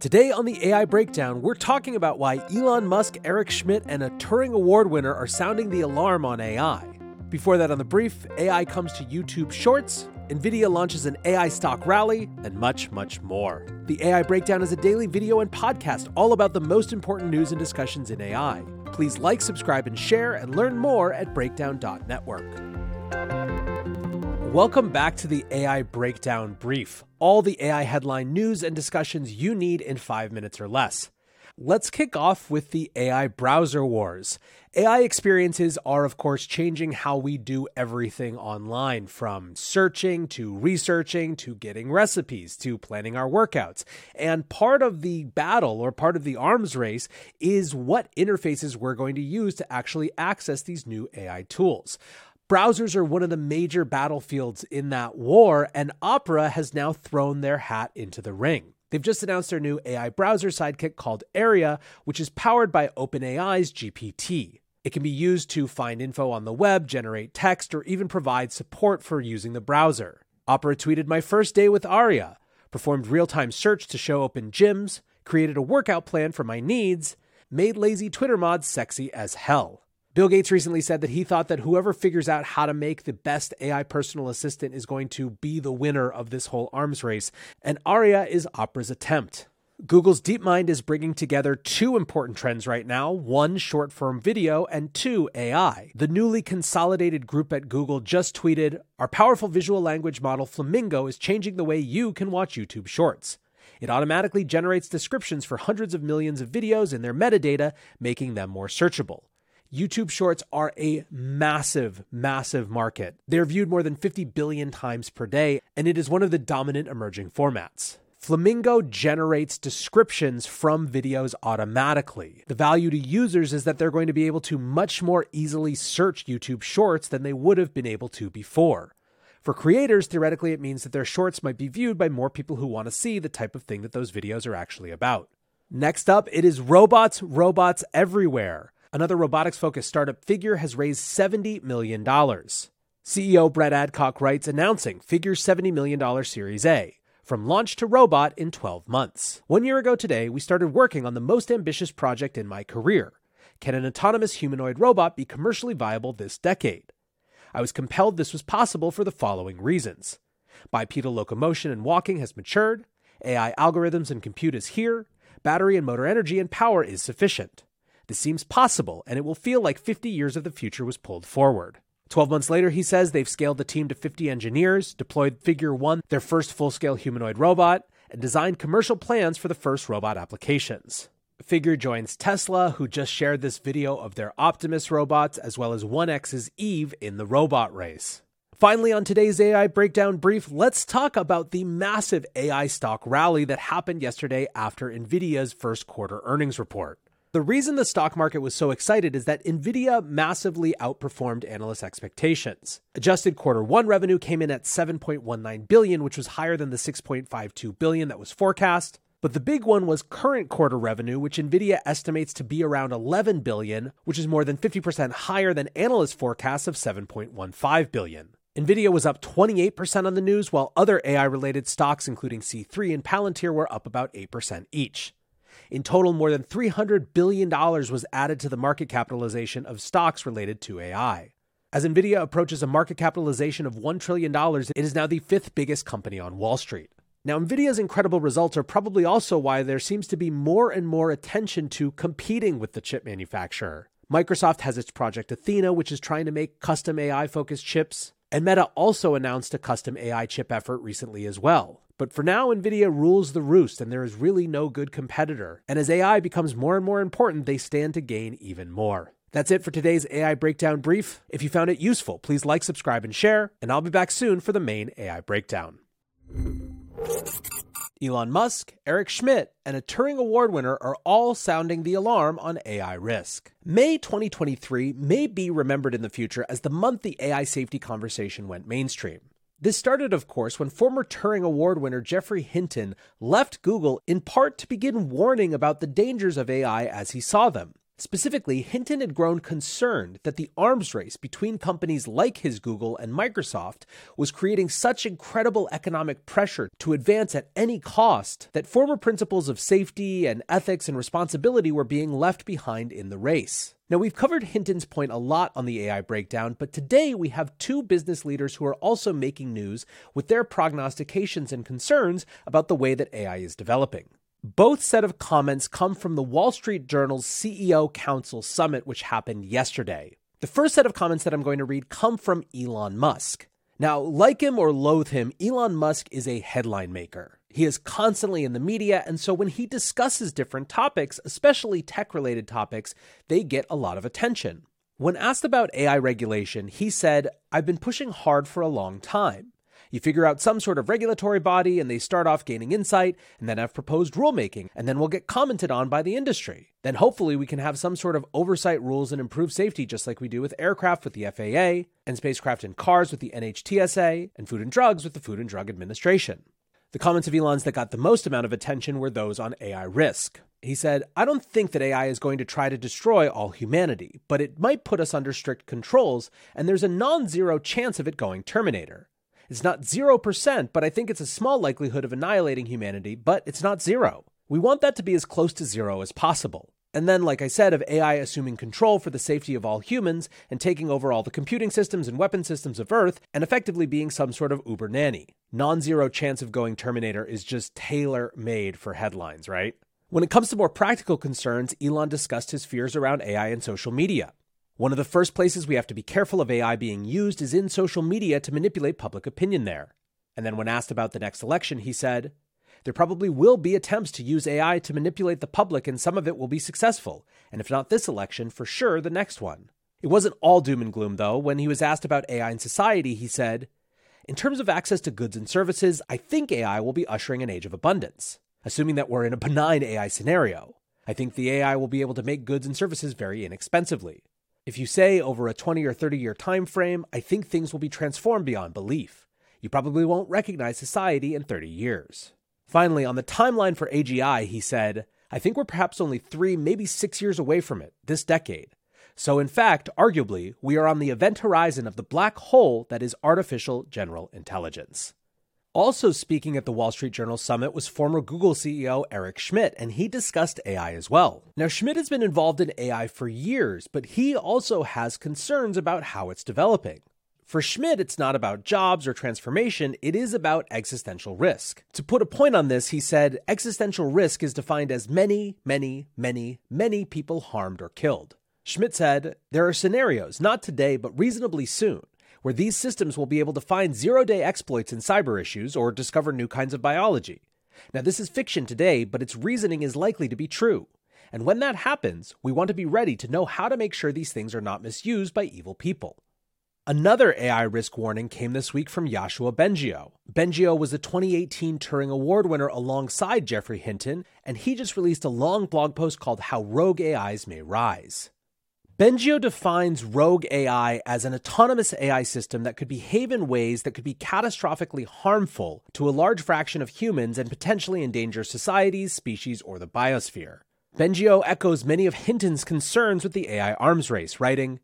Today on the AI Breakdown, we're talking about why Elon Musk, Eric Schmidt, and a Turing Award winner are sounding the alarm on AI. Before that, on the brief, AI comes to YouTube Shorts, NVIDIA launches an AI stock rally, and much, much more. The AI Breakdown is a daily video and podcast all about the most important news and discussions in AI. Please like, subscribe, and share, and learn more at breakdown.network. Welcome back to the AI Breakdown Brief, all the AI headline news and discussions you need in five minutes or less. Let's kick off with the AI browser wars. AI experiences are, of course, changing how we do everything online from searching to researching to getting recipes to planning our workouts. And part of the battle or part of the arms race is what interfaces we're going to use to actually access these new AI tools. Browsers are one of the major battlefields in that war, and Opera has now thrown their hat into the ring. They've just announced their new AI browser sidekick called Aria, which is powered by OpenAI's GPT. It can be used to find info on the web, generate text, or even provide support for using the browser. Opera tweeted My first day with Aria, performed real time search to show open gyms, created a workout plan for my needs, made lazy Twitter mods sexy as hell. Bill Gates recently said that he thought that whoever figures out how to make the best AI personal assistant is going to be the winner of this whole arms race, and Aria is Opera's attempt. Google's DeepMind is bringing together two important trends right now one, short form video, and two, AI. The newly consolidated group at Google just tweeted Our powerful visual language model Flamingo is changing the way you can watch YouTube shorts. It automatically generates descriptions for hundreds of millions of videos in their metadata, making them more searchable. YouTube Shorts are a massive, massive market. They're viewed more than 50 billion times per day, and it is one of the dominant emerging formats. Flamingo generates descriptions from videos automatically. The value to users is that they're going to be able to much more easily search YouTube Shorts than they would have been able to before. For creators, theoretically, it means that their shorts might be viewed by more people who want to see the type of thing that those videos are actually about. Next up, it is robots, robots everywhere. Another robotics focused startup Figure has raised $70 million. CEO Brett Adcock writes announcing Figure's $70 million Series A. From launch to robot in 12 months. One year ago today, we started working on the most ambitious project in my career. Can an autonomous humanoid robot be commercially viable this decade? I was compelled this was possible for the following reasons. Bipedal locomotion and walking has matured, AI algorithms and compute is here, battery and motor energy and power is sufficient. This seems possible, and it will feel like 50 years of the future was pulled forward. 12 months later, he says they've scaled the team to 50 engineers, deployed Figure 1, their first full scale humanoid robot, and designed commercial plans for the first robot applications. Figure joins Tesla, who just shared this video of their Optimus robots, as well as 1X's Eve in the robot race. Finally, on today's AI Breakdown Brief, let's talk about the massive AI stock rally that happened yesterday after NVIDIA's first quarter earnings report. The reason the stock market was so excited is that Nvidia massively outperformed analyst expectations. Adjusted quarter 1 revenue came in at 7.19 billion, which was higher than the 6.52 billion that was forecast. But the big one was current quarter revenue, which Nvidia estimates to be around 11 billion, which is more than 50% higher than analyst forecasts of 7.15 billion. Nvidia was up 28% on the news, while other AI related stocks, including C3 and Palantir, were up about 8% each. In total, more than $300 billion was added to the market capitalization of stocks related to AI. As Nvidia approaches a market capitalization of $1 trillion, it is now the fifth biggest company on Wall Street. Now, NVIDIA's incredible results are probably also why there seems to be more and more attention to competing with the chip manufacturer. Microsoft has its Project Athena, which is trying to make custom AI focused chips, and Meta also announced a custom AI chip effort recently as well. But for now, NVIDIA rules the roost, and there is really no good competitor. And as AI becomes more and more important, they stand to gain even more. That's it for today's AI Breakdown Brief. If you found it useful, please like, subscribe, and share, and I'll be back soon for the main AI Breakdown. Elon Musk, Eric Schmidt, and a Turing Award winner are all sounding the alarm on AI risk. May 2023 may be remembered in the future as the month the AI safety conversation went mainstream. This started, of course, when former Turing Award winner Geoffrey Hinton left Google in part to begin warning about the dangers of AI as he saw them. Specifically, Hinton had grown concerned that the arms race between companies like his Google and Microsoft was creating such incredible economic pressure to advance at any cost that former principles of safety and ethics and responsibility were being left behind in the race. Now, we've covered Hinton's point a lot on the AI breakdown, but today we have two business leaders who are also making news with their prognostications and concerns about the way that AI is developing. Both set of comments come from the Wall Street Journal's CEO Council Summit, which happened yesterday. The first set of comments that I'm going to read come from Elon Musk. Now, like him or loathe him, Elon Musk is a headline maker. He is constantly in the media, and so when he discusses different topics, especially tech related topics, they get a lot of attention. When asked about AI regulation, he said, I've been pushing hard for a long time. You figure out some sort of regulatory body and they start off gaining insight and then have proposed rulemaking and then we'll get commented on by the industry. Then hopefully we can have some sort of oversight rules and improve safety just like we do with aircraft with the FAA and spacecraft and cars with the NHTSA and food and drugs with the Food and Drug Administration. The comments of Elon's that got the most amount of attention were those on AI risk. He said, I don't think that AI is going to try to destroy all humanity, but it might put us under strict controls, and there's a non zero chance of it going Terminator. It's not 0%, but I think it's a small likelihood of annihilating humanity, but it's not zero. We want that to be as close to zero as possible. And then, like I said, of AI assuming control for the safety of all humans and taking over all the computing systems and weapon systems of Earth and effectively being some sort of uber nanny. Non zero chance of going Terminator is just tailor made for headlines, right? When it comes to more practical concerns, Elon discussed his fears around AI and social media. One of the first places we have to be careful of AI being used is in social media to manipulate public opinion there. And then, when asked about the next election, he said, There probably will be attempts to use AI to manipulate the public, and some of it will be successful. And if not this election, for sure the next one. It wasn't all doom and gloom, though. When he was asked about AI in society, he said, In terms of access to goods and services, I think AI will be ushering an age of abundance, assuming that we're in a benign AI scenario. I think the AI will be able to make goods and services very inexpensively. If you say over a 20 or 30 year time frame, I think things will be transformed beyond belief. You probably won't recognize society in 30 years. Finally, on the timeline for AGI, he said, I think we're perhaps only three, maybe six years away from it, this decade. So, in fact, arguably, we are on the event horizon of the black hole that is artificial general intelligence. Also speaking at the Wall Street Journal Summit was former Google CEO Eric Schmidt, and he discussed AI as well. Now, Schmidt has been involved in AI for years, but he also has concerns about how it's developing. For Schmidt, it's not about jobs or transformation, it is about existential risk. To put a point on this, he said existential risk is defined as many, many, many, many people harmed or killed. Schmidt said, There are scenarios, not today, but reasonably soon, where these systems will be able to find zero day exploits in cyber issues or discover new kinds of biology. Now, this is fiction today, but its reasoning is likely to be true. And when that happens, we want to be ready to know how to make sure these things are not misused by evil people. Another AI risk warning came this week from Yoshua Bengio. Bengio was a 2018 Turing Award winner alongside Geoffrey Hinton, and he just released a long blog post called How Rogue AIs May Rise. Bengio defines rogue AI as an autonomous AI system that could behave in ways that could be catastrophically harmful to a large fraction of humans and potentially endanger societies, species, or the biosphere. Bengio echoes many of Hinton's concerns with the AI arms race, writing,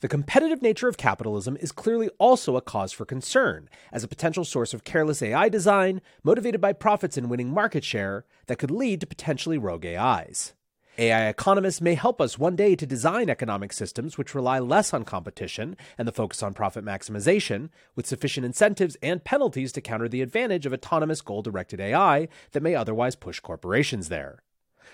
the competitive nature of capitalism is clearly also a cause for concern, as a potential source of careless AI design, motivated by profits and winning market share, that could lead to potentially rogue AIs. AI economists may help us one day to design economic systems which rely less on competition and the focus on profit maximization, with sufficient incentives and penalties to counter the advantage of autonomous goal directed AI that may otherwise push corporations there.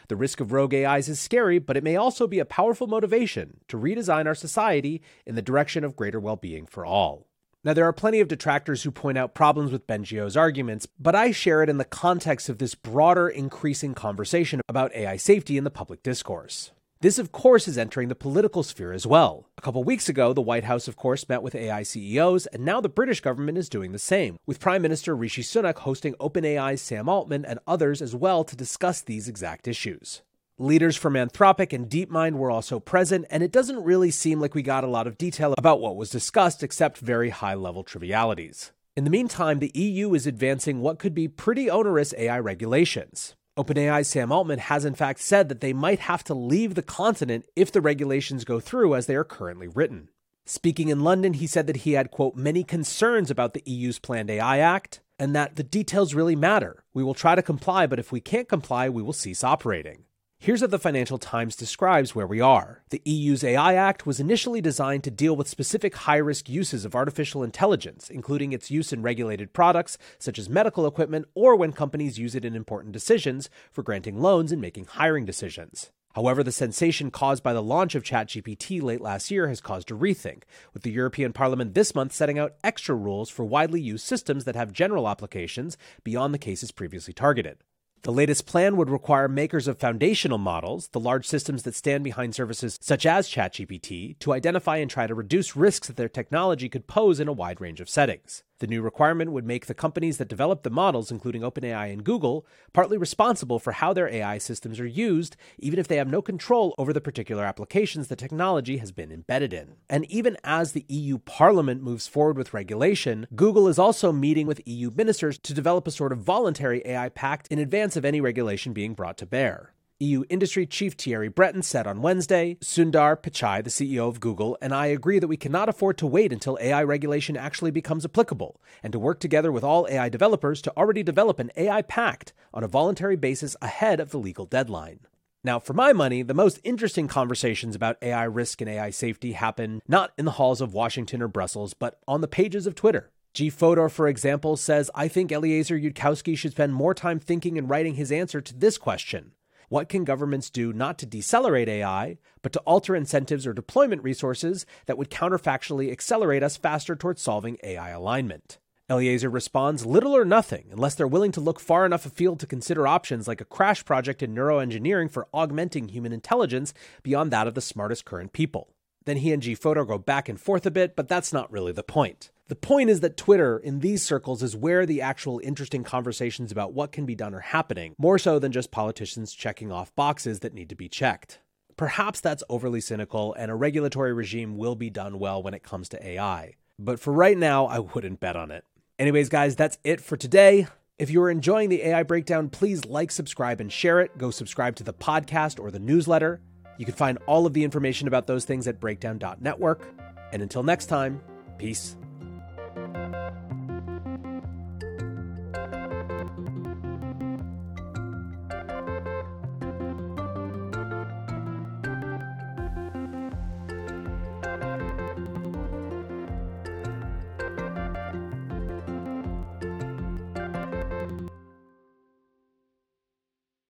The risk of rogue AIs is scary, but it may also be a powerful motivation to redesign our society in the direction of greater well being for all. Now, there are plenty of detractors who point out problems with Bengio's arguments, but I share it in the context of this broader, increasing conversation about AI safety in the public discourse. This, of course, is entering the political sphere as well. A couple weeks ago, the White House, of course, met with AI CEOs, and now the British government is doing the same, with Prime Minister Rishi Sunak hosting OpenAI's Sam Altman and others as well to discuss these exact issues. Leaders from Anthropic and DeepMind were also present, and it doesn't really seem like we got a lot of detail about what was discussed except very high level trivialities. In the meantime, the EU is advancing what could be pretty onerous AI regulations. OpenAI's Sam Altman has in fact said that they might have to leave the continent if the regulations go through as they are currently written. Speaking in London, he said that he had, quote, many concerns about the EU's planned AI Act and that the details really matter. We will try to comply, but if we can't comply, we will cease operating. Here's how the Financial Times describes where we are. The EU's AI Act was initially designed to deal with specific high risk uses of artificial intelligence, including its use in regulated products, such as medical equipment, or when companies use it in important decisions for granting loans and making hiring decisions. However, the sensation caused by the launch of ChatGPT late last year has caused a rethink, with the European Parliament this month setting out extra rules for widely used systems that have general applications beyond the cases previously targeted. The latest plan would require makers of foundational models, the large systems that stand behind services such as ChatGPT, to identify and try to reduce risks that their technology could pose in a wide range of settings. The new requirement would make the companies that develop the models, including OpenAI and Google, partly responsible for how their AI systems are used, even if they have no control over the particular applications the technology has been embedded in. And even as the EU Parliament moves forward with regulation, Google is also meeting with EU ministers to develop a sort of voluntary AI pact in advance of any regulation being brought to bear. EU industry chief Thierry Breton said on Wednesday Sundar Pichai, the CEO of Google, and I agree that we cannot afford to wait until AI regulation actually becomes applicable, and to work together with all AI developers to already develop an AI pact on a voluntary basis ahead of the legal deadline. Now, for my money, the most interesting conversations about AI risk and AI safety happen not in the halls of Washington or Brussels, but on the pages of Twitter. G Fodor, for example, says, I think Eliezer Yudkowsky should spend more time thinking and writing his answer to this question what can governments do not to decelerate AI, but to alter incentives or deployment resources that would counterfactually accelerate us faster towards solving AI alignment? Eliezer responds little or nothing unless they're willing to look far enough afield to consider options like a crash project in neuroengineering for augmenting human intelligence beyond that of the smartest current people. Then he and G Fodor go back and forth a bit, but that's not really the point. The point is that Twitter, in these circles, is where the actual interesting conversations about what can be done are happening, more so than just politicians checking off boxes that need to be checked. Perhaps that's overly cynical, and a regulatory regime will be done well when it comes to AI. But for right now, I wouldn't bet on it. Anyways, guys, that's it for today. If you're enjoying the AI breakdown, please like, subscribe, and share it. Go subscribe to the podcast or the newsletter. You can find all of the information about those things at breakdown.network. And until next time, peace